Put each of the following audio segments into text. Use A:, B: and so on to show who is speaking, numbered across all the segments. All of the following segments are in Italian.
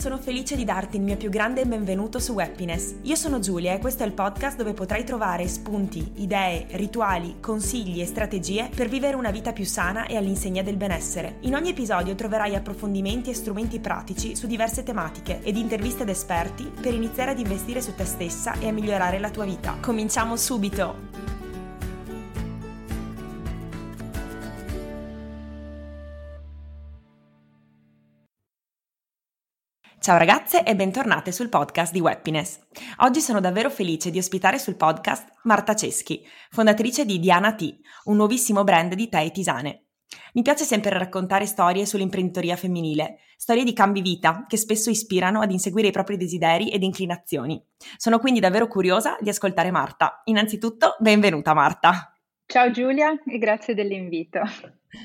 A: Sono felice di darti il mio più grande benvenuto su Happiness. Io sono Giulia e questo è il podcast dove potrai trovare spunti, idee, rituali, consigli e strategie per vivere una vita più sana e all'insegna del benessere. In ogni episodio troverai approfondimenti e strumenti pratici su diverse tematiche ed interviste ad esperti per iniziare ad investire su te stessa e a migliorare la tua vita. Cominciamo subito! Ciao ragazze e bentornate sul podcast di Happiness. Oggi sono davvero felice di ospitare sul podcast Marta Ceschi, fondatrice di Diana Tea, un nuovissimo brand di tè e tisane. Mi piace sempre raccontare storie sull'imprenditoria femminile, storie di cambi vita che spesso ispirano ad inseguire i propri desideri ed inclinazioni. Sono quindi davvero curiosa di ascoltare Marta. Innanzitutto, benvenuta Marta.
B: Ciao Giulia e grazie dell'invito.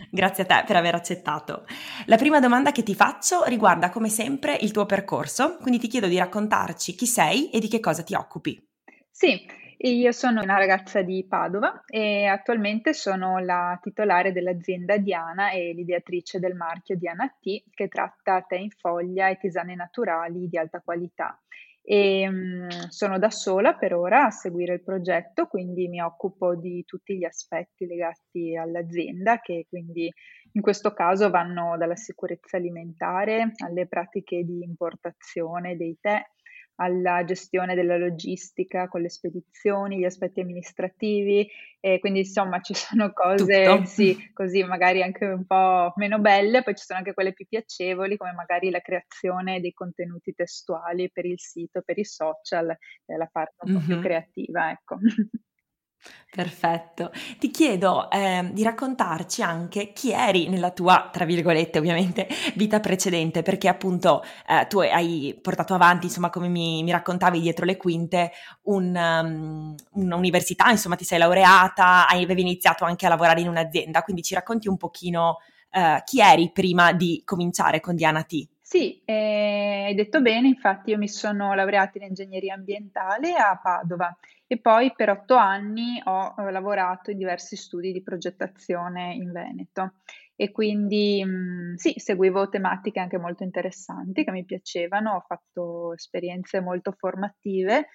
A: Grazie a te per aver accettato. La prima domanda che ti faccio riguarda come sempre il tuo percorso, quindi ti chiedo di raccontarci chi sei e di che cosa ti occupi.
B: Sì, io sono una ragazza di Padova e attualmente sono la titolare dell'azienda Diana e l'ideatrice del marchio Diana T che tratta tè in foglia e tisane naturali di alta qualità e mh, sono da sola per ora a seguire il progetto, quindi mi occupo di tutti gli aspetti legati all'azienda che quindi in questo caso vanno dalla sicurezza alimentare alle pratiche di importazione dei tè alla gestione della logistica con le spedizioni, gli aspetti amministrativi e quindi insomma ci sono cose sì, così magari anche un po' meno belle, poi ci sono anche quelle più piacevoli come magari la creazione dei contenuti testuali per il sito, per i social, la parte un po' mm-hmm. più creativa, ecco.
A: Perfetto. Ti chiedo eh, di raccontarci anche chi eri nella tua, tra virgolette ovviamente, vita precedente, perché appunto eh, tu hai portato avanti, insomma, come mi, mi raccontavi dietro le quinte, un, um, un'università, insomma, ti sei laureata, avevi iniziato anche a lavorare in un'azienda, quindi ci racconti un pochino eh, chi eri prima di cominciare con Diana T.
B: Sì, eh, hai detto bene, infatti io mi sono laureata in ingegneria ambientale a Padova e poi per otto anni ho eh, lavorato in diversi studi di progettazione in Veneto. E quindi mm, sì, seguivo tematiche anche molto interessanti che mi piacevano, ho fatto esperienze molto formative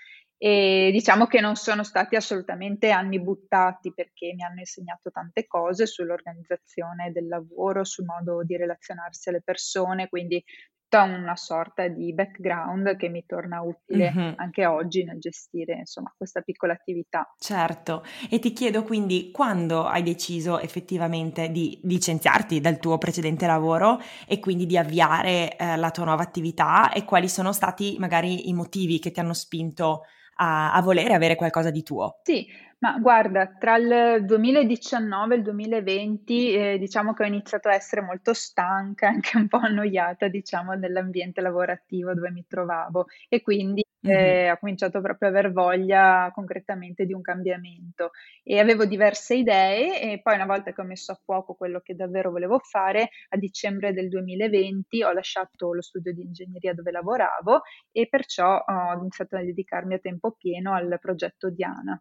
B: e diciamo che non sono stati assolutamente anni buttati perché mi hanno insegnato tante cose sull'organizzazione del lavoro, sul modo di relazionarsi alle persone, quindi tutta una sorta di background che mi torna utile mm-hmm. anche oggi nel gestire insomma questa piccola attività.
A: Certo, e ti chiedo quindi quando hai deciso effettivamente di licenziarti dal tuo precedente lavoro e quindi di avviare eh, la tua nuova attività e quali sono stati magari i motivi che ti hanno spinto a, a volere avere qualcosa di tuo?
B: Sì, ma guarda, tra il 2019 e il 2020 eh, diciamo che ho iniziato a essere molto stanca, anche un po' annoiata, diciamo, dell'ambiente lavorativo dove mi trovavo. E quindi eh, ho cominciato proprio a aver voglia concretamente di un cambiamento. E avevo diverse idee e poi una volta che ho messo a fuoco quello che davvero volevo fare, a dicembre del 2020 ho lasciato lo studio di ingegneria dove lavoravo e perciò ho iniziato a dedicarmi a tempo pieno al progetto Diana.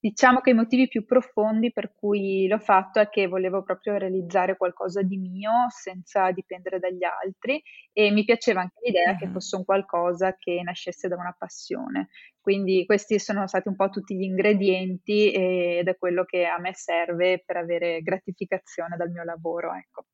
B: Diciamo che i motivi più profondi per cui l'ho fatto è che volevo proprio realizzare qualcosa di mio senza dipendere dagli altri e mi piaceva anche l'idea uh-huh. che fosse un qualcosa che nascesse da una passione. Quindi questi sono stati un po' tutti gli ingredienti ed è quello che a me serve per avere gratificazione dal mio lavoro, ecco.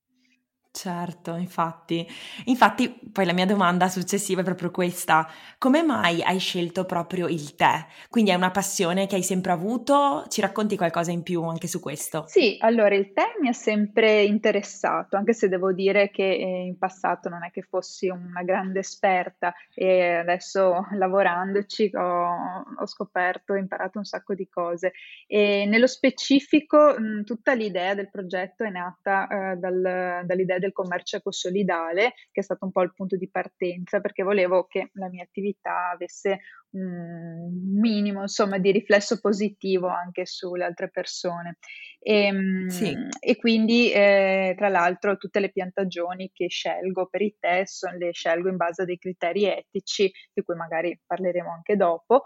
A: Certo, infatti. Infatti, poi la mia domanda successiva è proprio questa: come mai hai scelto proprio il tè? Quindi è una passione che hai sempre avuto? Ci racconti qualcosa in più anche su questo?
B: Sì, allora il tè mi ha sempre interessato, anche se devo dire che eh, in passato non è che fossi una grande esperta e adesso lavorandoci ho, ho scoperto, ho imparato un sacco di cose. E nello specifico, tutta l'idea del progetto è nata eh, dal, dall'idea del commercio ecosolidale, che è stato un po' il punto di partenza, perché volevo che la mia attività avesse un minimo insomma, di riflesso positivo anche sulle altre persone. E, ehm, sì. e quindi, eh, tra l'altro, tutte le piantagioni che scelgo per i test le scelgo in base a dei criteri etici, di cui magari parleremo anche dopo.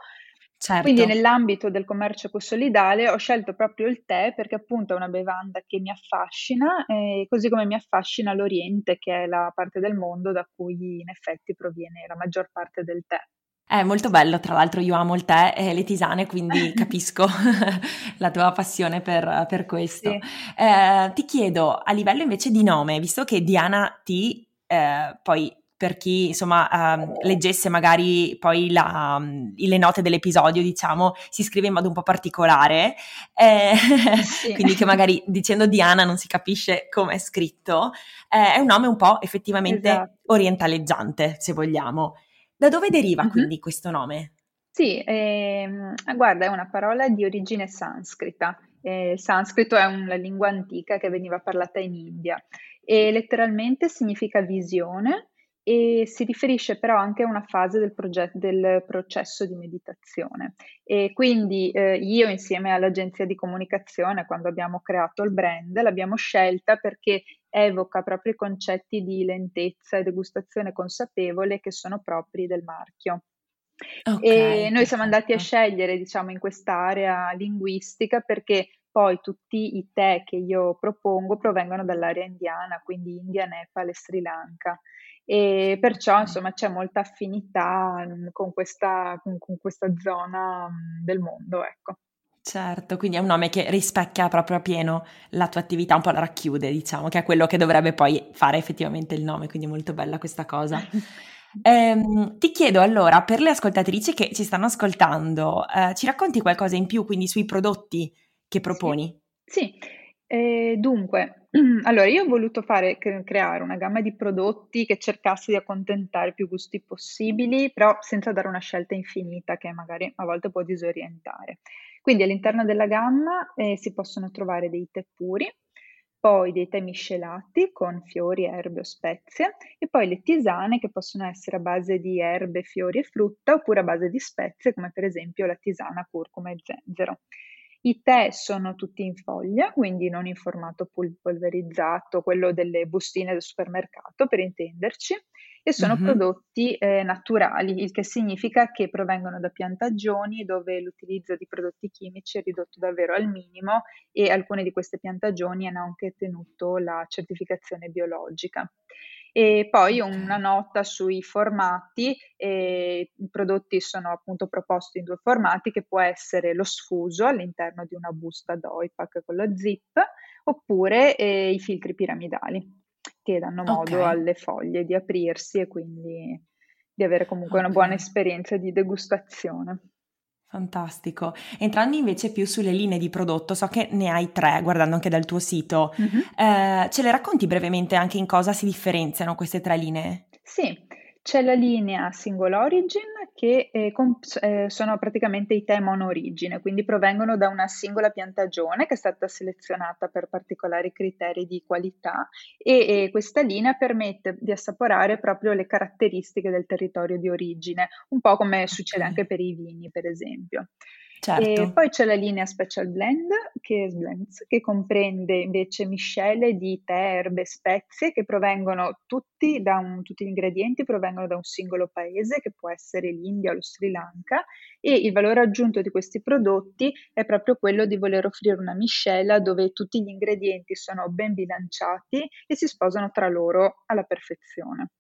B: Certo. Quindi nell'ambito del commercio ecosolidale ho scelto proprio il tè perché appunto è una bevanda che mi affascina, eh, così come mi affascina l'Oriente, che è la parte del mondo da cui in effetti proviene la maggior parte del tè.
A: È molto bello, tra l'altro io amo il tè e le tisane, quindi capisco la tua passione per, per questo. Sì. Eh, ti chiedo, a livello invece di nome, visto che Diana T, eh, poi per chi insomma uh, leggesse magari poi la, um, le note dell'episodio, diciamo, si scrive in modo un po' particolare, eh, sì. quindi che magari dicendo Diana non si capisce come è scritto, eh, è un nome un po' effettivamente esatto. orientaleggiante, se vogliamo. Da dove deriva uh-huh. quindi questo nome?
B: Sì, ehm, guarda, è una parola di origine sanscrita. Eh, il sanscrito è una lingua antica che veniva parlata in India e letteralmente significa visione e si riferisce però anche a una fase del, proget- del processo di meditazione. E quindi eh, io insieme all'agenzia di comunicazione, quando abbiamo creato il brand, l'abbiamo scelta perché evoca proprio i concetti di lentezza e degustazione consapevole che sono propri del marchio. Okay, e noi siamo andati a scegliere, diciamo, in quest'area linguistica perché poi tutti i tè che io propongo provengono dall'area indiana, quindi India, Nepal e Sri Lanka e perciò insomma c'è molta affinità mm, con questa, con, con questa zona mm, del mondo, ecco.
A: Certo, quindi è un nome che rispecchia proprio a pieno la tua attività, un po' la racchiude, diciamo, che è quello che dovrebbe poi fare effettivamente il nome, quindi è molto bella questa cosa. Eh, ti chiedo allora, per le ascoltatrici che ci stanno ascoltando, eh, ci racconti qualcosa in più quindi sui prodotti che proponi?
B: Sì, sì. Eh, dunque, allora io ho voluto fare, creare una gamma di prodotti che cercasse di accontentare più gusti possibili, però senza dare una scelta infinita che magari a volte può disorientare. Quindi all'interno della gamma eh, si possono trovare dei tè puri, poi dei tè miscelati con fiori, erbe o spezie e poi le tisane che possono essere a base di erbe, fiori e frutta oppure a base di spezie come per esempio la tisana curcuma e zenzero. I tè sono tutti in foglia, quindi non in formato polverizzato, quello delle bustine del supermercato per intenderci, e sono mm-hmm. prodotti eh, naturali, il che significa che provengono da piantagioni dove l'utilizzo di prodotti chimici è ridotto davvero al minimo e alcune di queste piantagioni hanno anche tenuto la certificazione biologica. E poi una nota sui formati, eh, i prodotti sono appunto proposti in due formati che può essere lo sfuso all'interno di una busta Doipac con lo zip oppure eh, i filtri piramidali che danno modo okay. alle foglie di aprirsi e quindi di avere comunque okay. una buona esperienza di degustazione.
A: Fantastico. Entrando invece più sulle linee di prodotto, so che ne hai tre, guardando anche dal tuo sito. Mm-hmm. Eh, ce le racconti brevemente anche in cosa si differenziano queste tre linee?
B: Sì, c'è la linea Single Origin che eh, comp- eh, sono praticamente i tè monoorigine, quindi provengono da una singola piantagione che è stata selezionata per particolari criteri di qualità e, e questa linea permette di assaporare proprio le caratteristiche del territorio di origine, un po' come succede anche per i vini, per esempio. Certo. Poi c'è la linea Special Blend che, blends, che comprende invece miscele di tè, erbe, spezie che provengono tutti, da un, tutti gli ingredienti provengono da un singolo paese che può essere l'India o lo Sri Lanka e il valore aggiunto di questi prodotti è proprio quello di voler offrire una miscela dove tutti gli ingredienti sono ben bilanciati e si sposano tra loro alla perfezione.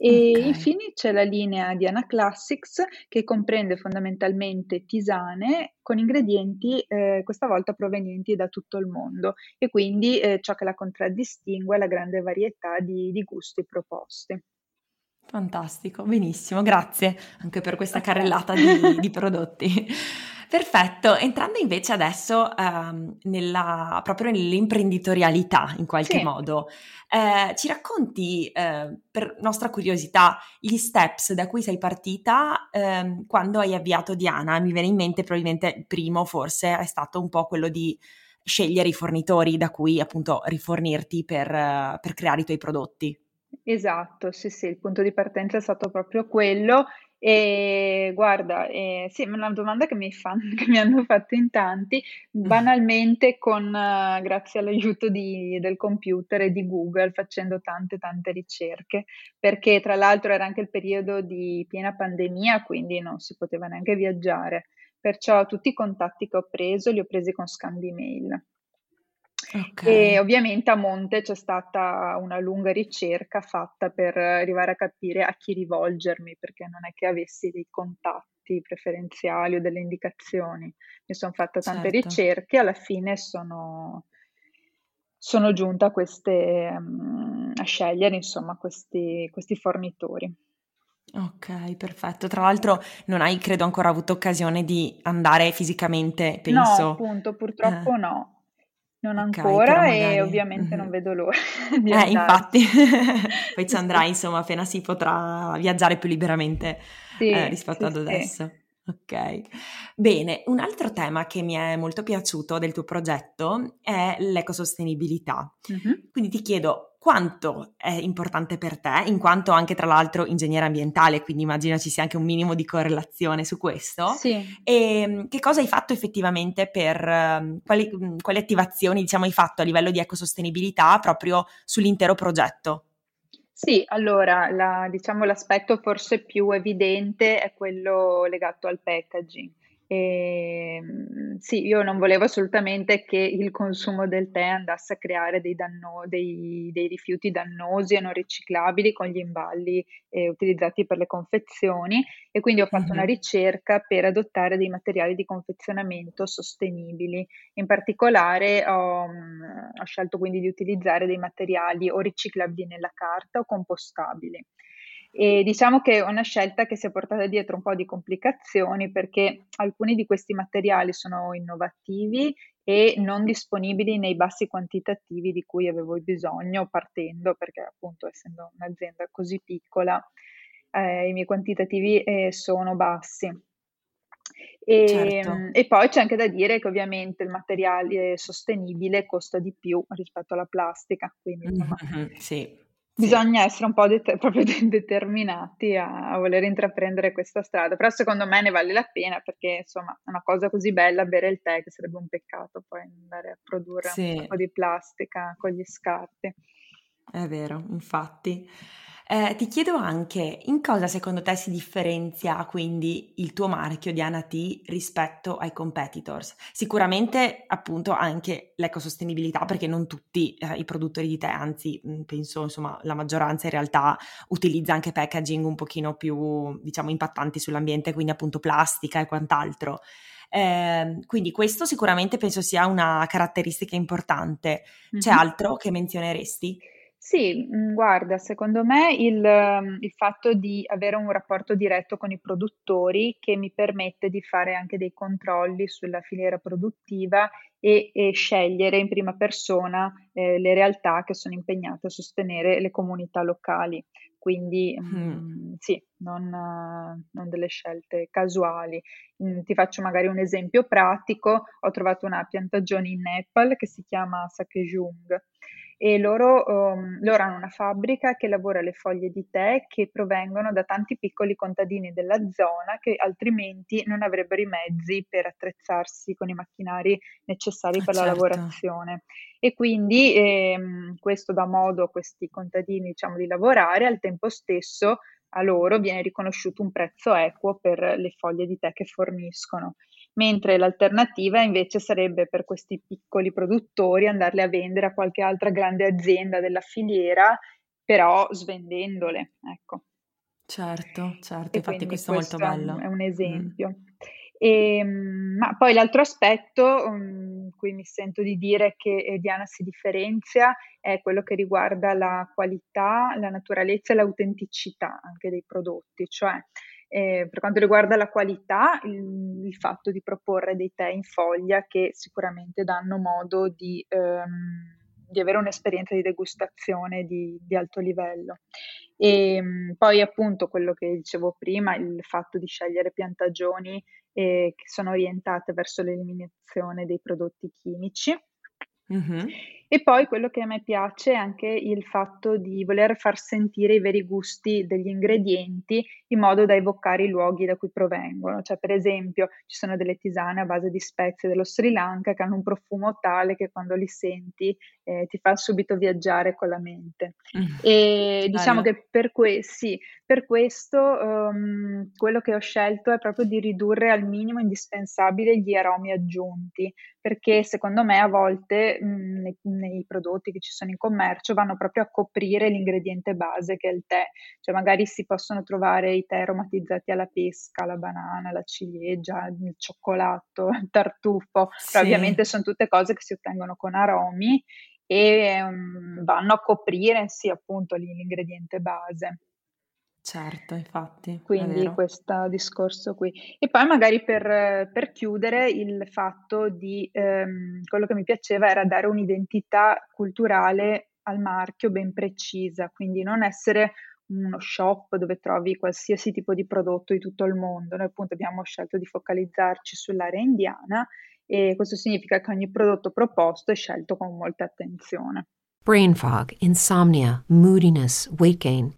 B: E okay. infine c'è la linea Diana Classics che comprende fondamentalmente tisane con ingredienti eh, questa volta provenienti da tutto il mondo e quindi eh, ciò che la contraddistingue è la grande varietà di, di gusti proposti.
A: Fantastico, benissimo, grazie anche per questa carrellata di, di prodotti. Perfetto, entrando invece adesso ehm, nella, proprio nell'imprenditorialità in qualche sì. modo, eh, ci racconti eh, per nostra curiosità gli steps da cui sei partita eh, quando hai avviato Diana? Mi viene in mente probabilmente il primo forse è stato un po' quello di scegliere i fornitori da cui appunto rifornirti per, per creare i tuoi prodotti.
B: Esatto, sì, sì, il punto di partenza è stato proprio quello e guarda, ehm, sì, è una domanda che mi fan che mi hanno fatto in tanti, banalmente con eh, grazie all'aiuto di del computer e di Google, facendo tante, tante ricerche, perché tra l'altro era anche il periodo di piena pandemia, quindi non si poteva neanche viaggiare. Perciò tutti i contatti che ho preso li ho presi con scambi mail. E ovviamente a monte c'è stata una lunga ricerca fatta per arrivare a capire a chi rivolgermi, perché non è che avessi dei contatti preferenziali o delle indicazioni. Mi sono fatta tante
A: Certo.
B: ricerche e alla fine sono, sono giunta a, queste, a scegliere insomma questi, questi fornitori.
A: Ok, perfetto. Tra l'altro non hai, credo, ancora avuto occasione di andare fisicamente,
B: No,
A: penso.
B: appunto,
A: Eh,
B: purtroppo no. Non
A: ok,
B: ancora
A: però
B: e
A: magari...
B: ovviamente non vedo l'ora di
A: Eh, infatti, poi ci
B: Sì,
A: andrai, insomma, appena si potrà viaggiare più liberamente
B: sì,
A: eh, rispetto
B: sì,
A: ad
B: sì.
A: adesso. Ok. Bene, un altro tema che mi è molto piaciuto del tuo progetto è l'ecosostenibilità.
B: Mhm.
A: Quindi ti chiedo quanto è importante per te, in quanto anche tra l'altro ingegnere ambientale, quindi immagino ci sia anche un minimo di correlazione su questo.
B: Sì.
A: E mm, che cosa hai fatto effettivamente per ehm, quali, quali attivazioni, diciamo, hai fatto a livello di ecosostenibilità proprio sull'intero progetto?
B: Sì, allora, la- diciamo l'aspetto forse più evidente è quello legato al packaging. Ehm, sì, io non volevo assolutamente che il consumo del tè andasse a creare dei, danno- dei- dei rifiuti dannosi e non riciclabili con gli imballi eh, utilizzati per le confezioni e quindi ho fatto una
A: Mhm.
B: ricerca per adottare dei materiali di confezionamento sostenibili. In particolare ho, mm, ho scelto quindi di utilizzare dei materiali o riciclabili nella carta o compostabili. E diciamo che è una scelta che si è portata dietro un po' di complicazioni perché alcuni di questi materiali sono innovativi e non disponibili nei bassi quantitativi di cui avevo bisogno partendo, perché appunto essendo un'azienda così piccola, eh, i miei quantitativi eh, sono bassi. E,
A: Certo.
B: e poi c'è anche da dire che ovviamente il materiale sostenibile costa di più rispetto alla plastica, quindi insomma
A: Mhm, Sì, sì.
B: Bisogna essere un po' det- proprio de- determinati a, a voler intraprendere questa strada, però secondo me ne vale la pena perché insomma è una cosa così bella bere il tè che sarebbe un peccato poi andare a produrre un
A: Sì,
B: sacco di plastica con gli scarti.
A: è vero, infatti. Eh, ti chiedo anche in cosa secondo te si differenzia quindi il tuo marchio Diana T rispetto ai competitors? Sicuramente appunto anche l'ecosostenibilità perché non tutti eh, i produttori di tè, anzi penso insomma la maggioranza in realtà utilizza anche packaging un pochino più diciamo impattanti sull'ambiente, quindi appunto plastica e quant'altro. Eh, quindi questo sicuramente penso sia una caratteristica importante. C'è altro che menzioneresti?
B: Sì, mh, guarda, secondo me il, ehm, il fatto di avere un rapporto diretto con i produttori che mi permette di fare anche dei controlli sulla filiera produttiva e, e scegliere in prima persona eh, le realtà che sono impegnate a sostenere le comunità locali. Quindi
A: Mm.
B: mh, sì, non, non delle scelte casuali. Mm, ti faccio magari un esempio pratico. Ho trovato una piantagione in Nepal che si chiama Sakejung e loro, um, loro hanno una fabbrica che lavora le foglie di tè che provengono da tanti piccoli contadini della zona che altrimenti non avrebbero i mezzi per attrezzarsi con i macchinari necessari
A: Ah,
B: per la
A: certo.
B: lavorazione. E quindi ehm, questo dà modo a questi contadini, diciamo, di lavorare, al tempo stesso a loro viene riconosciuto un prezzo equo per le foglie di tè che forniscono mentre l'alternativa invece sarebbe per questi piccoli produttori andarle a vendere a qualche altra grande azienda della filiera, però svendendole, ecco.
A: Certo, certo,
B: E
A: infatti questo è molto
B: questo è un,
A: bello.
B: è un
A: Mm.
B: esempio. E, mm, ma poi l'altro aspetto mm, cui mi sento di dire che eh, Diana si differenzia è quello che riguarda la qualità, la naturalezza e l'autenticità anche dei prodotti, cioè eh, per quanto riguarda la qualità, il, il fatto di proporre dei tè in foglia che sicuramente danno modo di, ehm, di avere un'esperienza di degustazione di, di alto livello. E mh, poi appunto quello che dicevo prima, il fatto di scegliere piantagioni eh, che sono orientate verso l'eliminazione dei prodotti chimici Mm-hmm. E poi quello che a me piace è anche il fatto di voler far sentire i veri gusti degli ingredienti in modo da evocare i luoghi da cui provengono. Cioè, per esempio, ci sono delle tisane a base di spezie dello Sri Lanka che hanno un profumo tale che quando li senti eh, ti fa subito viaggiare con la mente. Mm. E diciamo che per, que- sì, per questo um, quello che ho scelto è proprio di ridurre al minimo indispensabile gli aromi aggiunti, perché secondo me a volte mh, nei, prodotti che ci sono in commercio vanno proprio a coprire l'ingrediente base che è il tè, cioè magari si possono trovare i tè aromatizzati alla pesca, alla banana, alla ciliegia, il cioccolato, il tartufo, sì. ovviamente sono tutte cose che si ottengono con aromi e um, vanno a coprire sì appunto l'ingrediente base.
A: Certo, infatti.
B: Quindi questo discorso qui. E poi magari per, per chiudere il fatto di ehm, quello che mi piaceva era dare un'identità culturale al marchio ben precisa, quindi non essere uno shop dove trovi qualsiasi tipo di prodotto di tutto il mondo. Noi appunto abbiamo scelto di focalizzarci sull'area indiana e questo significa che ogni prodotto proposto è scelto con molta attenzione.
C: Brain fog, insomnia, moodiness, weight gain.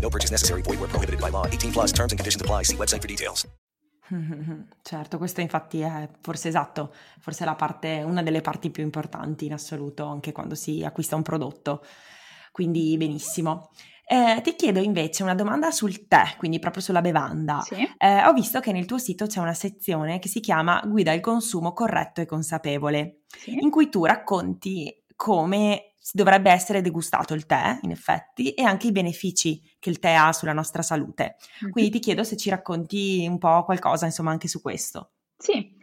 D: No purchase necessary. Void where prohibited by law. 18 plus terms and conditions apply. See website for details.
A: Certo, questo infatti è forse esatto, forse la parte, una delle parti più importanti in assoluto anche quando si acquista un prodotto. Quindi benissimo. Eh, ti chiedo invece una domanda sul tè, quindi proprio sulla bevanda.
B: Sì.
A: Eh, ho visto che nel tuo sito c'è una sezione che si chiama Guida al consumo corretto e consapevole, sì. in cui tu racconti come dovrebbe essere degustato il tè, in effetti, e anche i benefici che il tè ha sulla nostra salute. Quindi ti chiedo se ci racconti un po' qualcosa, insomma, anche su questo.
B: Sì.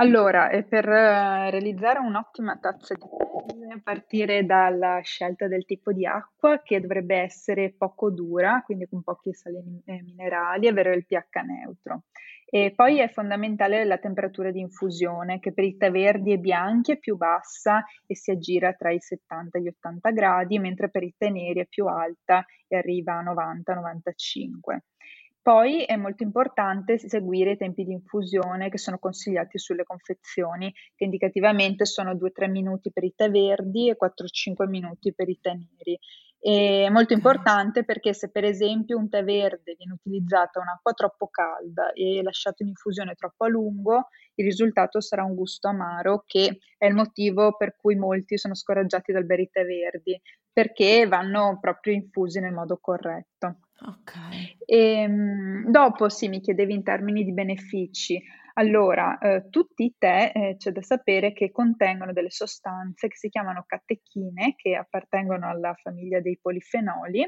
B: Allora, per eh, realizzare un'ottima tazza di tè bisogna partire dalla scelta del tipo di acqua che dovrebbe essere poco dura, quindi con pochi sali eh, minerali avere il pH neutro. E poi è fondamentale la temperatura di infusione che per i tè verdi e bianchi è più bassa e si aggira tra i 70 e gli 80 gradi, mentre per i tè neri è più alta e arriva a 90-95. Poi è molto importante seguire i tempi di infusione che sono consigliati sulle confezioni, che indicativamente sono 2-3 minuti per i tè verdi e 4-5 minuti per i tè neri. È molto importante perché se per esempio un tè verde viene utilizzato un'acqua troppo calda e lasciato in infusione troppo a lungo, il risultato sarà un gusto amaro che è il motivo per cui molti sono scoraggiati dal bere i tè verdi, perché vanno proprio infusi nel modo corretto.
A: Ok.
B: E, ehm, dopo sì, mi chiedevi in termini di benefici. Allora, eh, tutti i tè eh, c'è da sapere che contengono delle sostanze che si chiamano catechine, che appartengono alla famiglia dei polifenoli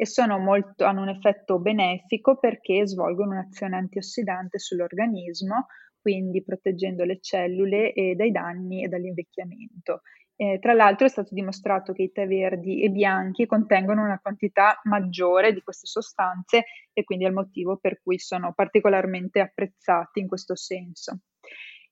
B: e molto, hanno un effetto benefico perché svolgono un'azione antiossidante sull'organismo, quindi proteggendo le cellule dai danni e dall'invecchiamento. Eh, tra l'altro è stato dimostrato che i tè verdi e bianchi contengono una quantità maggiore di queste sostanze e quindi è il motivo per cui sono particolarmente apprezzati in questo senso.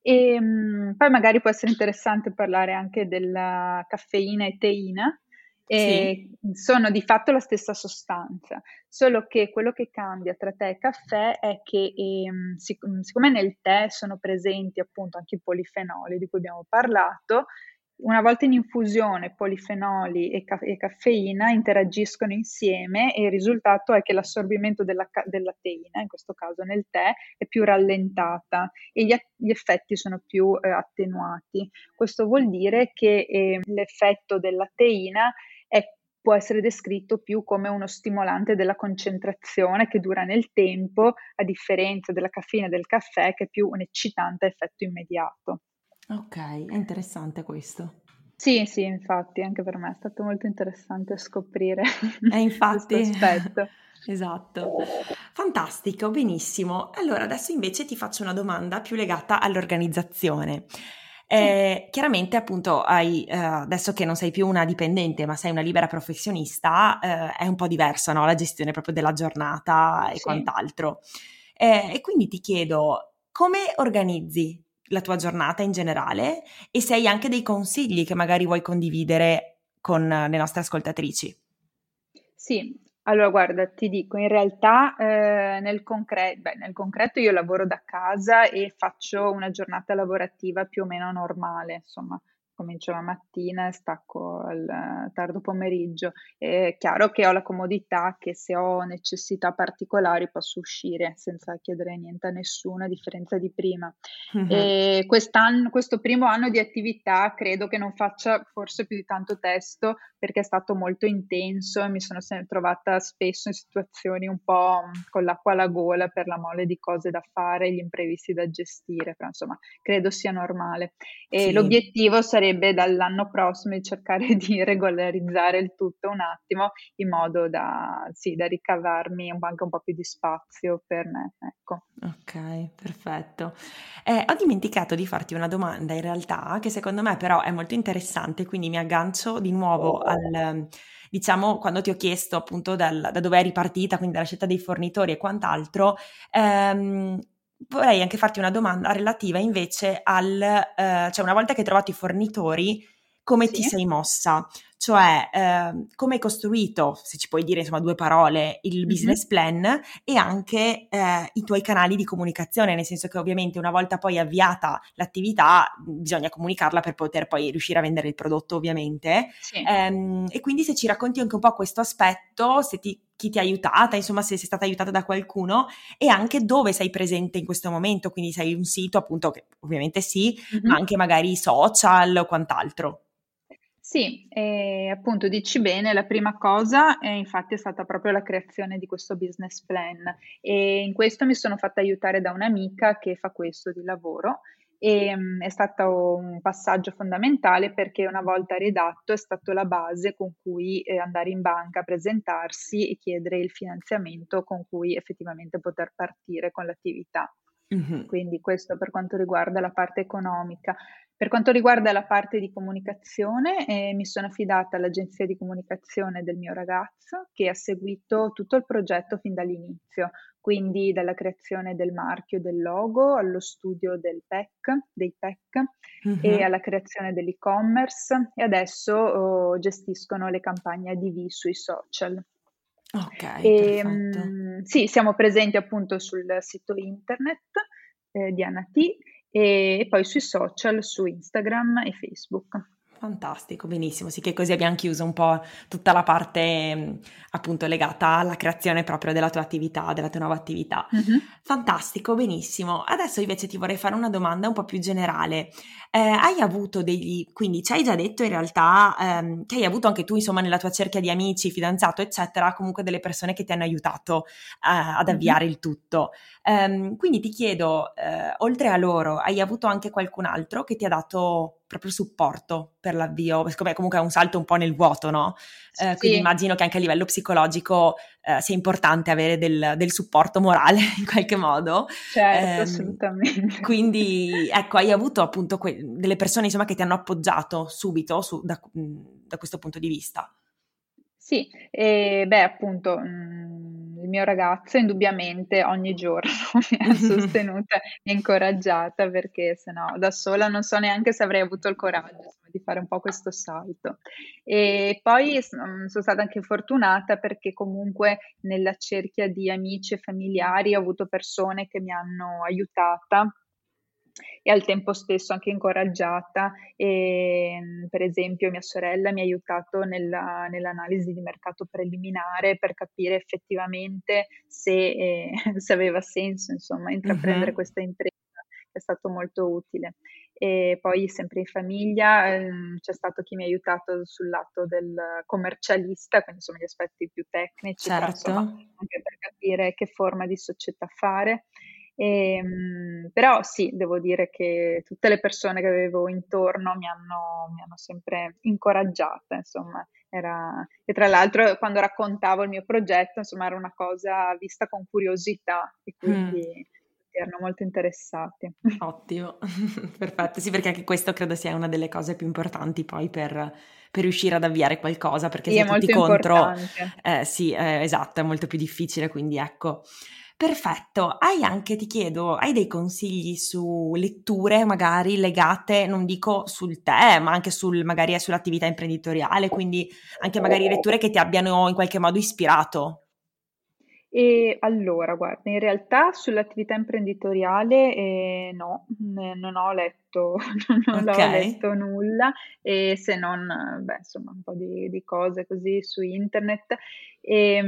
B: E, ehm, mh, poi magari può essere interessante parlare anche della caffeina e teina, e sì. sono di fatto la stessa sostanza, solo che quello che cambia tra tè e caffè è che ehm, sic- siccome nel tè sono presenti appunto anche i polifenoli di cui abbiamo parlato, una volta in infusione polifenoli e, ca- e, caffeina interagiscono insieme e il risultato è che l'assorbimento della, ca- della, teina, in questo caso nel tè, è più rallentata e gli, a- gli effetti sono più eh, attenuati. Questo vuol dire che eh, l'effetto della teina è può essere descritto più come uno stimolante della concentrazione che dura nel tempo, a differenza della caffeina e del caffè che è più un eccitante effetto immediato.
A: Ok, è interessante questo.
B: Sì, sì, infatti, anche per me è stato molto interessante scoprire
A: eh, infatti,
B: questo aspetto.
A: Esatto, fantastico, benissimo. Allora, adesso invece ti faccio una domanda più legata all'organizzazione. Eh, chiaramente, appunto, hai, eh, adesso che non sei più una dipendente, ma sei una libera professionista, eh, è un po' diversa no? la gestione proprio della giornata e sì. quant'altro. Eh, e quindi ti chiedo, come organizzi la tua giornata in generale e se hai anche dei consigli che magari vuoi condividere con le nostre ascoltatrici.
B: Sì, allora guarda, ti dico, in realtà eh, nel, concre- beh, nel concreto io lavoro da casa e faccio una giornata lavorativa più o meno normale, insomma, comincio la mattina e stacco al tardo pomeriggio. È chiaro che ho la comodità che se ho necessità particolari posso uscire senza chiedere niente a nessuno, a differenza di prima. Mm-hmm. E quest'anno, questo primo anno di attività credo che non faccia forse più di tanto testo perché è stato molto intenso e mi sono trovata spesso in situazioni un po' con l'acqua alla gola per la mole di cose da fare, gli imprevisti da gestire, però insomma credo sia normale. E sì. l'obiettivo sarebbe sarebbe dall'anno prossimo di cercare di regolarizzare il tutto un attimo in modo da, sì, da ricavarmi anche un po' più di spazio per me. Ecco.
A: Ok, perfetto. Eh, ho dimenticato di farti una domanda in realtà che secondo me però è molto interessante, quindi mi aggancio di nuovo al diciamo, quando ti ho chiesto appunto dal, da dove eri partita, quindi dalla scelta dei fornitori e quant'altro, ehm, vorrei anche farti una domanda relativa invece al, eh, cioè una volta che hai trovato i fornitori, come sì. ti sei mossa? Cioè, eh, come hai costruito, se ci puoi dire insomma due parole, il mm-hmm. business plan e anche eh, i tuoi canali di comunicazione, nel senso che ovviamente una volta poi avviata l'attività bisogna comunicarla per poter poi riuscire a vendere il prodotto ovviamente. Sì. Eh, e quindi se ci racconti anche un po' questo aspetto, se ti chi ti ha aiutata, insomma se sei stata aiutata da qualcuno e anche dove sei presente in questo momento, quindi sei un sito appunto che ovviamente sì, mm-hmm. ma anche magari social o quant'altro.
B: Sì, e appunto dici bene, la prima cosa è infatti è stata proprio la creazione di questo business plan e in questo mi sono fatta aiutare da un'amica che fa questo di lavoro e um, è stato un passaggio fondamentale perché una volta redatto è stato la base con cui eh, andare in banca, presentarsi e chiedere il finanziamento con cui effettivamente poter partire con l'attività. Mm-hmm. Quindi questo per quanto riguarda la parte economica. Per quanto riguarda la parte di comunicazione, eh, mi sono affidata all'agenzia di comunicazione del mio ragazzo che ha seguito tutto il progetto fin dall'inizio, quindi dalla creazione del marchio, del logo, allo studio del PEC, dei PEC mm-hmm. e alla creazione dell'e-commerce e adesso oh, gestiscono le campagne ADV sui social.
A: Ok, e.
B: Mh, sì, siamo presenti appunto sul sito internet eh, di Anat e poi sui social, su Instagram e Facebook.
A: Fantastico, benissimo, sì che così abbiamo chiuso un po' tutta la parte appunto legata alla creazione proprio della tua attività, della tua nuova attività. Mm-hmm. Fantastico, benissimo. Adesso invece ti vorrei fare una domanda un po' più generale. Eh, hai avuto degli, quindi ci hai già detto in realtà ehm, che hai avuto anche tu insomma nella tua cerchia di amici, fidanzato eccetera, comunque delle persone che ti hanno aiutato eh, ad avviare mm-hmm. il tutto. Um, quindi ti chiedo, eh, oltre a loro, hai avuto anche qualcun altro che ti ha dato proprio supporto per l'avvio? Perché comunque è un salto un po' nel vuoto, no? Eh, sì. Quindi immagino che anche a livello psicologico eh, sia importante avere del, del, supporto morale in qualche modo.
B: Certo, ehm, assolutamente.
A: Quindi, ecco, hai avuto appunto que- delle persone insomma che ti hanno appoggiato subito su, da, da, questo punto di vista?
B: Sì, e beh, appunto. Mh il mio ragazzo indubbiamente ogni giorno mi ha sostenuta e incoraggiata perché se no da sola non so neanche se avrei avuto il coraggio di fare un po' questo salto. E poi sono stata anche fortunata perché comunque nella cerchia di amici e familiari ho avuto persone che mi hanno aiutata e al tempo stesso anche incoraggiata. E, ehm, per esempio, mia sorella mi ha aiutato nella, nell'analisi di mercato preliminare per capire effettivamente se, eh, se aveva senso insomma, intraprendere uh-huh. questa impresa, è stato molto utile. e poi sempre in famiglia ehm, c'è stato chi mi ha aiutato sul lato del commercialista, quindi insomma gli aspetti più tecnici,
A: certo.
B: però, insomma, anche per capire che forma di società fare. E, ehm, però sì, devo dire che tutte le persone che avevo intorno mi hanno, mi hanno sempre incoraggiata, insomma, era, e tra l'altro quando raccontavo il mio progetto, insomma, era una cosa vista con curiosità e quindi... Mm erano molto interessati.
A: Ottimo, perfetto. Sì, perché anche questo credo sia una delle cose più importanti poi per, per riuscire ad avviare qualcosa, perché sì, se tutti contro... Eh, sì, eh, esatto, è molto più difficile, quindi ecco. Perfetto, hai anche, ti chiedo, hai dei consigli su letture magari legate, non dico sul te, ma anche sul, magari sull'attività imprenditoriale, quindi anche magari letture che ti abbiano in qualche modo ispirato?
B: E allora, guarda, in realtà sull'attività imprenditoriale eh, no, non ho letto, non okay. ho letto nulla, e se non, beh, insomma, un po' di, di cose così su internet. E,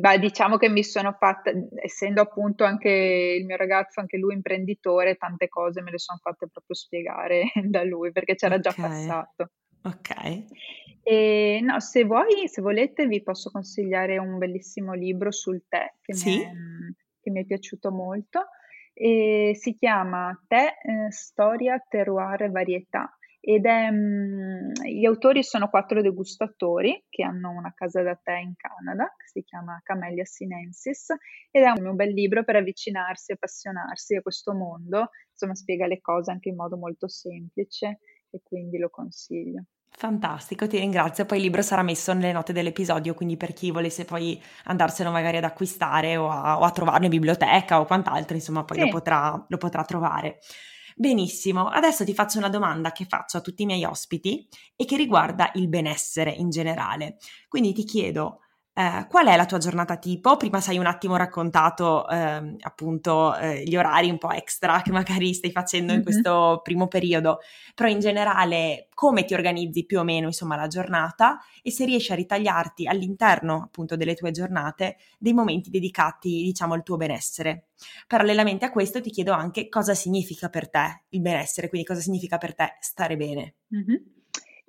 B: beh, diciamo che mi sono fatta, essendo appunto anche il mio ragazzo, anche lui imprenditore, tante cose me le sono fatte proprio spiegare da lui perché c'era okay. già passato.
A: Ok.
B: E, no, se vuoi, se volete, vi posso consigliare un bellissimo libro sul tè che,
A: sì?
B: mi, è, che mi è piaciuto molto. E si chiama Tè, eh, Storia, Terroir e Varietà. Ed è, mh, gli autori sono quattro degustatori che hanno una casa da tè in Canada, che si chiama Camellia Sinensis, ed è un bel libro per avvicinarsi, appassionarsi a questo mondo, insomma spiega le cose anche in modo molto semplice e quindi lo consiglio.
A: Fantastico, ti ringrazio. Poi il libro sarà messo nelle note dell'episodio, quindi per chi volesse poi andarselo magari ad acquistare o a, o a trovarlo in biblioteca o quant'altro, insomma, poi sì. lo, potrà, lo potrà trovare. Benissimo, adesso ti faccio una domanda che faccio a tutti i miei ospiti e che riguarda il benessere in generale. Quindi ti chiedo, eh, qual è la tua giornata tipo? Prima sei un attimo raccontato eh, appunto eh, gli orari un po' extra che magari stai facendo in questo primo periodo, però in generale come ti organizzi più o meno insomma la giornata e se riesci a ritagliarti all'interno appunto delle tue giornate dei momenti dedicati diciamo al tuo benessere. Parallelamente a questo ti chiedo anche cosa significa per te il benessere, quindi cosa significa per te stare bene.
B: Mm-hmm.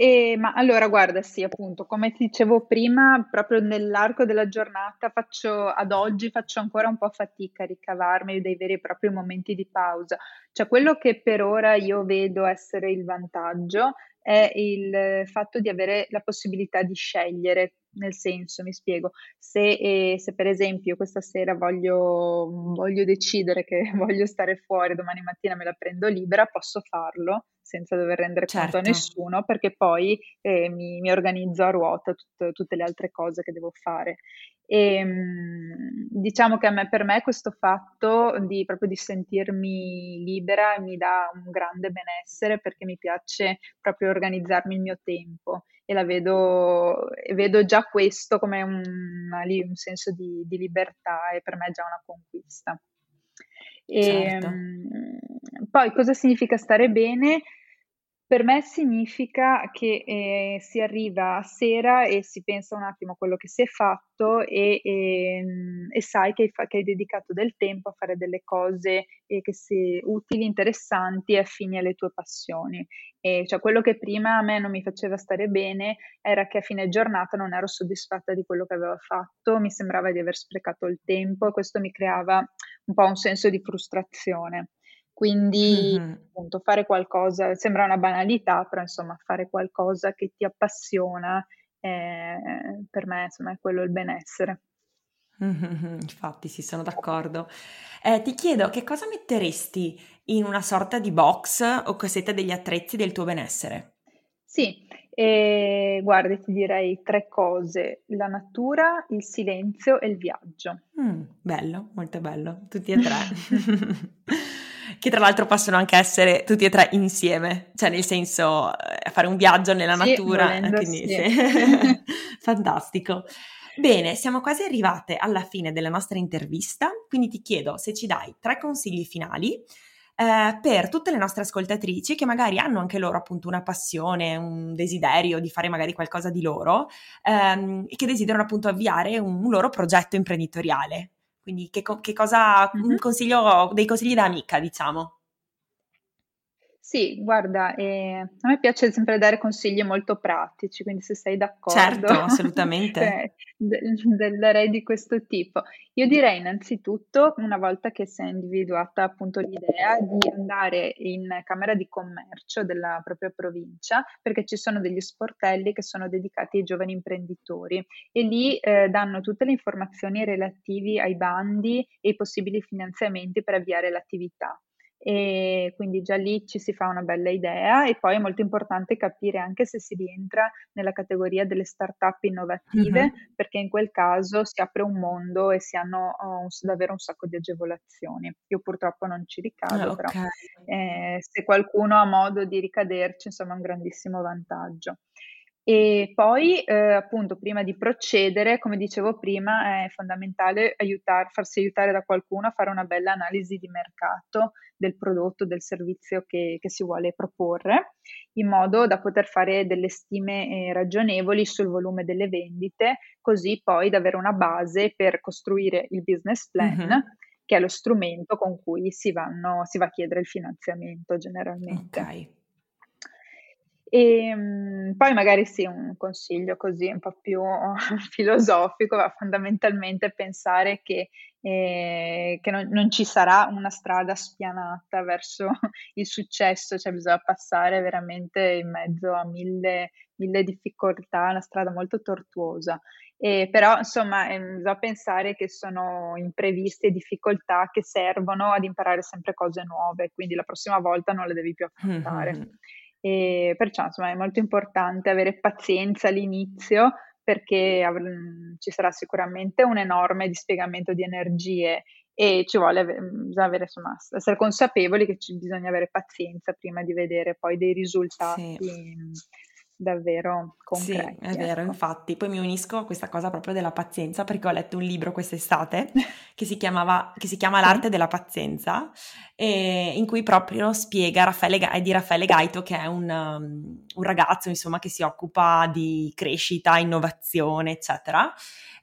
B: E, ma allora, guarda, sì, appunto, come ti dicevo prima, proprio nell'arco della giornata faccio, ad oggi faccio ancora un po' fatica a ricavarmi dei veri e propri momenti di pausa. Cioè, quello che per ora io vedo essere il vantaggio è il fatto di avere la possibilità di scegliere nel senso, mi spiego, se, eh, se per esempio questa sera voglio, voglio, decidere che voglio stare fuori, domani mattina me la prendo libera, posso farlo senza dover rendere certo. conto a certo. nessuno perché poi eh, mi, mi, organizzo a ruota tut, tutte le altre cose che devo fare. E, ehm, diciamo che a me, per me questo fatto di proprio di sentirmi libera mi dà un grande benessere perché mi piace proprio organizzarmi il mio tempo e la vedo, e vedo già questo come un, un senso di, di, libertà e per me è già una conquista. E, certo. Ehm, poi cosa significa stare bene? Per me significa che eh, si arriva a sera e si pensa un attimo a quello che si è fatto e, e, ehm, e sai che hai, che hai, dedicato del tempo a fare delle cose eh, che si, utili, interessanti e affini alle tue passioni. E cioè quello che prima a me non mi faceva stare bene era che a fine giornata non ero soddisfatta di quello che avevo fatto, mi sembrava di aver sprecato il tempo e questo mi creava un po' un senso di frustrazione. Quindi mm-hmm. appunto fare qualcosa, sembra una banalità, però insomma fare qualcosa che ti appassiona, eh, per me insomma è quello il benessere.
A: Mm-hmm, infatti sì, sono d'accordo. Eh, ti chiedo che cosa metteresti in una sorta di box o cassetta degli attrezzi del tuo benessere?
B: Sì, eh, guarda, ti direi tre cose, la natura, il silenzio e il viaggio.
A: Mm, bello, molto bello, tutti e tre. che tra l'altro possono anche essere tutti e tre insieme, cioè nel senso eh, fare un viaggio nella sì, natura. Volendo, quindi, sì. Fantastico. Bene, siamo quasi arrivate alla fine della nostra intervista, quindi ti chiedo se ci dai tre consigli finali eh, per tutte le nostre ascoltatrici che magari hanno anche loro appunto una passione, un desiderio di fare magari qualcosa di loro ehm, e che desiderano appunto avviare un loro progetto imprenditoriale. Quindi che, che cosa, mm-hmm. un consiglio, dei consigli da amica, diciamo.
B: Sì, guarda, eh, a me piace sempre dare consigli molto pratici, quindi se sei d'accordo,
A: certo, assolutamente.
B: eh, del re di questo tipo. Io direi innanzitutto, una volta che si è individuata appunto l'idea, di andare in Camera di Commercio della propria provincia, perché ci sono degli sportelli che sono dedicati ai giovani imprenditori e lì eh, danno tutte le informazioni relative ai bandi e ai possibili finanziamenti per avviare l'attività e quindi già lì ci si fa una bella idea e poi è molto importante capire anche se si rientra nella categoria delle start-up innovative mm-hmm. perché in quel caso si apre un mondo e si hanno oh, un, davvero un sacco di agevolazioni. Io purtroppo non ci ricado, ah, però eh, se qualcuno ha modo di ricaderci, insomma è un grandissimo vantaggio. E poi, eh, appunto, prima di procedere, come dicevo prima, è fondamentale aiutar, farsi aiutare da qualcuno a fare una bella analisi di mercato del prodotto, del servizio che, che si vuole proporre, in modo da poter fare delle stime eh, ragionevoli sul volume delle vendite, così poi da avere una base per costruire il business plan. Mm-hmm che è lo strumento con cui si, vanno, si va a chiedere il finanziamento generalmente.
A: Ok.
B: E ehm, poi magari sì, un consiglio così un po' più filosofico, ma fondamentalmente pensare che, eh, che non, non, ci sarà una strada spianata verso il successo, cioè bisogna passare veramente in mezzo a mille, mille difficoltà, una strada molto tortuosa. E però insomma eh, bisogna pensare che sono imprevisti e difficoltà che servono ad imparare sempre cose nuove, quindi la prossima volta non le devi più affrontare. Mm-hmm. E perciò insomma è molto importante avere pazienza all'inizio perché av- ci sarà sicuramente un enorme dispiegamento di energie e ci vuole bisogna avere, insomma, essere consapevoli che ci, bisogna avere pazienza prima di vedere poi dei risultati. Sì davvero concreti.
A: Sì, è vero, ecco. infatti. Poi mi unisco a questa cosa proprio della pazienza perché ho letto un libro quest'estate che si, chiamava, che si chiama L'arte della pazienza in cui proprio spiega Raffaele, è di Raffaele Gaito che è un, um, un ragazzo insomma che si occupa di crescita, innovazione eccetera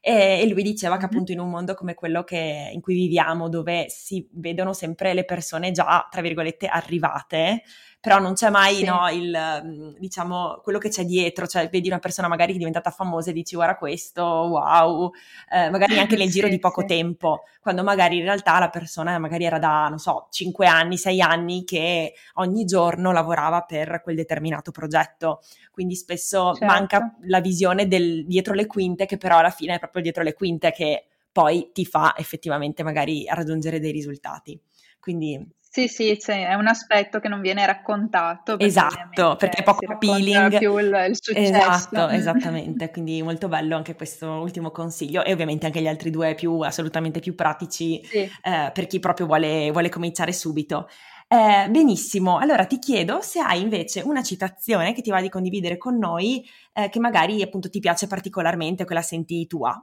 A: e, e lui diceva che appunto in un mondo come quello che, in cui viviamo dove si vedono sempre le persone già tra virgolette arrivate però non c'è mai sì. no, il, mm, diciamo, quello che c'è dietro, cioè vedi una persona magari che è diventata famosa e dici guarda questo, wow, eh, magari anche nel giro sì, di poco sì. tempo, quando magari in realtà la persona magari era da, non so, 5 anni, 6 anni che ogni giorno lavorava per quel determinato progetto, quindi spesso certo. manca la visione del dietro le quinte che però alla fine è proprio dietro le quinte che poi ti fa effettivamente magari raggiungere dei risultati. Quindi
B: sì, sì, cioè, è un aspetto che non viene raccontato.
A: Perché esatto, perché è poco appealing.
B: più il, il successo.
A: Esatto, esattamente, quindi molto bello anche questo ultimo consiglio e ovviamente anche gli altri due più, assolutamente più pratici sì. eh, per chi proprio vuole, vuole cominciare subito. Eh, benissimo, allora ti chiedo se hai invece una citazione che ti va di condividere con noi eh, che magari appunto ti piace particolarmente o che la senti tua.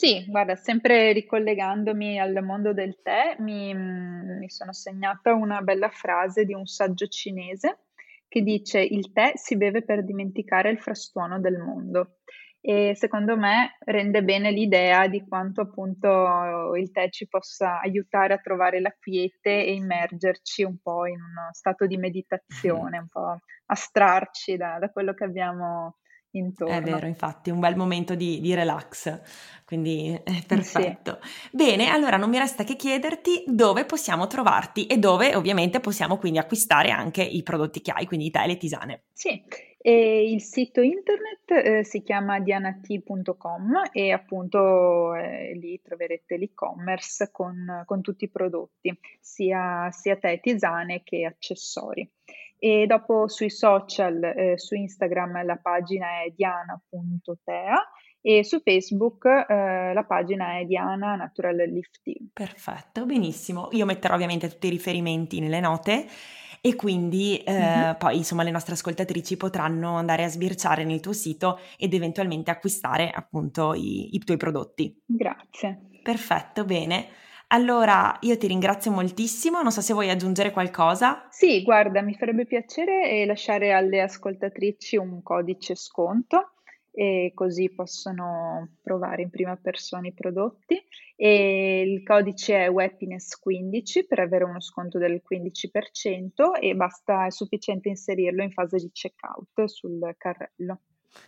B: Sì, guarda, sempre ricollegandomi al mondo del tè, mi, mi sono segnata una bella frase di un saggio cinese che dice il tè si beve per dimenticare il frastuono del mondo e secondo me rende bene l'idea di quanto appunto il tè ci possa aiutare a trovare la quiete e immergerci un po' in uno stato di meditazione, un po' astrarci da, da quello che abbiamo intorno.
A: È vero, infatti, un bel momento di, di relax, quindi è perfetto. Sì. Bene, allora non mi resta che chiederti dove possiamo trovarti e dove ovviamente possiamo quindi acquistare anche i prodotti che hai, quindi i tè e le tisane.
B: Sì, e il sito internet eh, si chiama dianat.com e appunto eh, lì troverete l'e-commerce con, con tutti i prodotti, sia, sia tè, tisane che accessori e dopo sui social, eh, su Instagram la pagina è diana.tea e su Facebook eh, la pagina è Diana Natural Lifting.
A: Perfetto, benissimo. Io metterò ovviamente tutti i riferimenti nelle note e quindi eh, mm-hmm. poi insomma le nostre ascoltatrici potranno andare a sbirciare nel tuo sito ed eventualmente acquistare appunto i, i tuoi prodotti.
B: Grazie.
A: Perfetto, bene. Allora, io ti ringrazio moltissimo, non so se vuoi aggiungere qualcosa.
B: Sì, guarda, mi farebbe piacere lasciare alle ascoltatrici un codice sconto e così possono provare in prima persona i prodotti e il codice è Webiness15 per avere uno sconto del 15% e basta, è sufficiente inserirlo in fase di checkout sul carrello.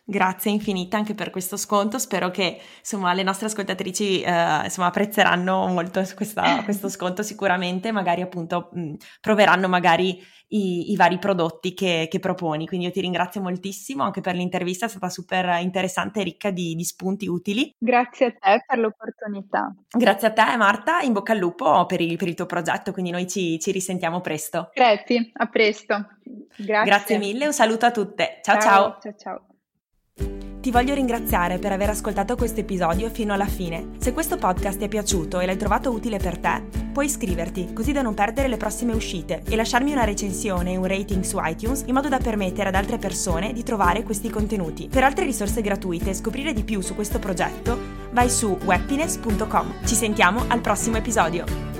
A: Grazie infinita anche per questo sconto, spero che insomma, le nostre ascoltatrici eh, insomma, apprezzeranno molto questa, questo sconto sicuramente, magari appunto mh, proveranno magari i, i vari prodotti che, che, proponi, quindi io ti ringrazio moltissimo anche per l'intervista, è stata super interessante e ricca di, di spunti utili.
B: Grazie a te per l'opportunità.
A: Grazie a te Marta, in bocca al lupo per il, per il tuo progetto, quindi noi ci, ci risentiamo presto.
B: Grazie, a presto. Grazie.
A: Grazie mille, un saluto a tutte. Ciao ciao.
B: Ciao ciao. ciao.
A: Ti voglio ringraziare per aver ascoltato questo episodio fino alla fine. Se questo podcast ti è piaciuto e l'hai trovato utile per te, puoi iscriverti così da non perdere le prossime uscite e lasciarmi una recensione e un rating su iTunes in modo da permettere ad altre persone di trovare questi contenuti. Per altre risorse gratuite e scoprire di più su questo progetto, vai su webpines.com. Ci sentiamo al prossimo episodio.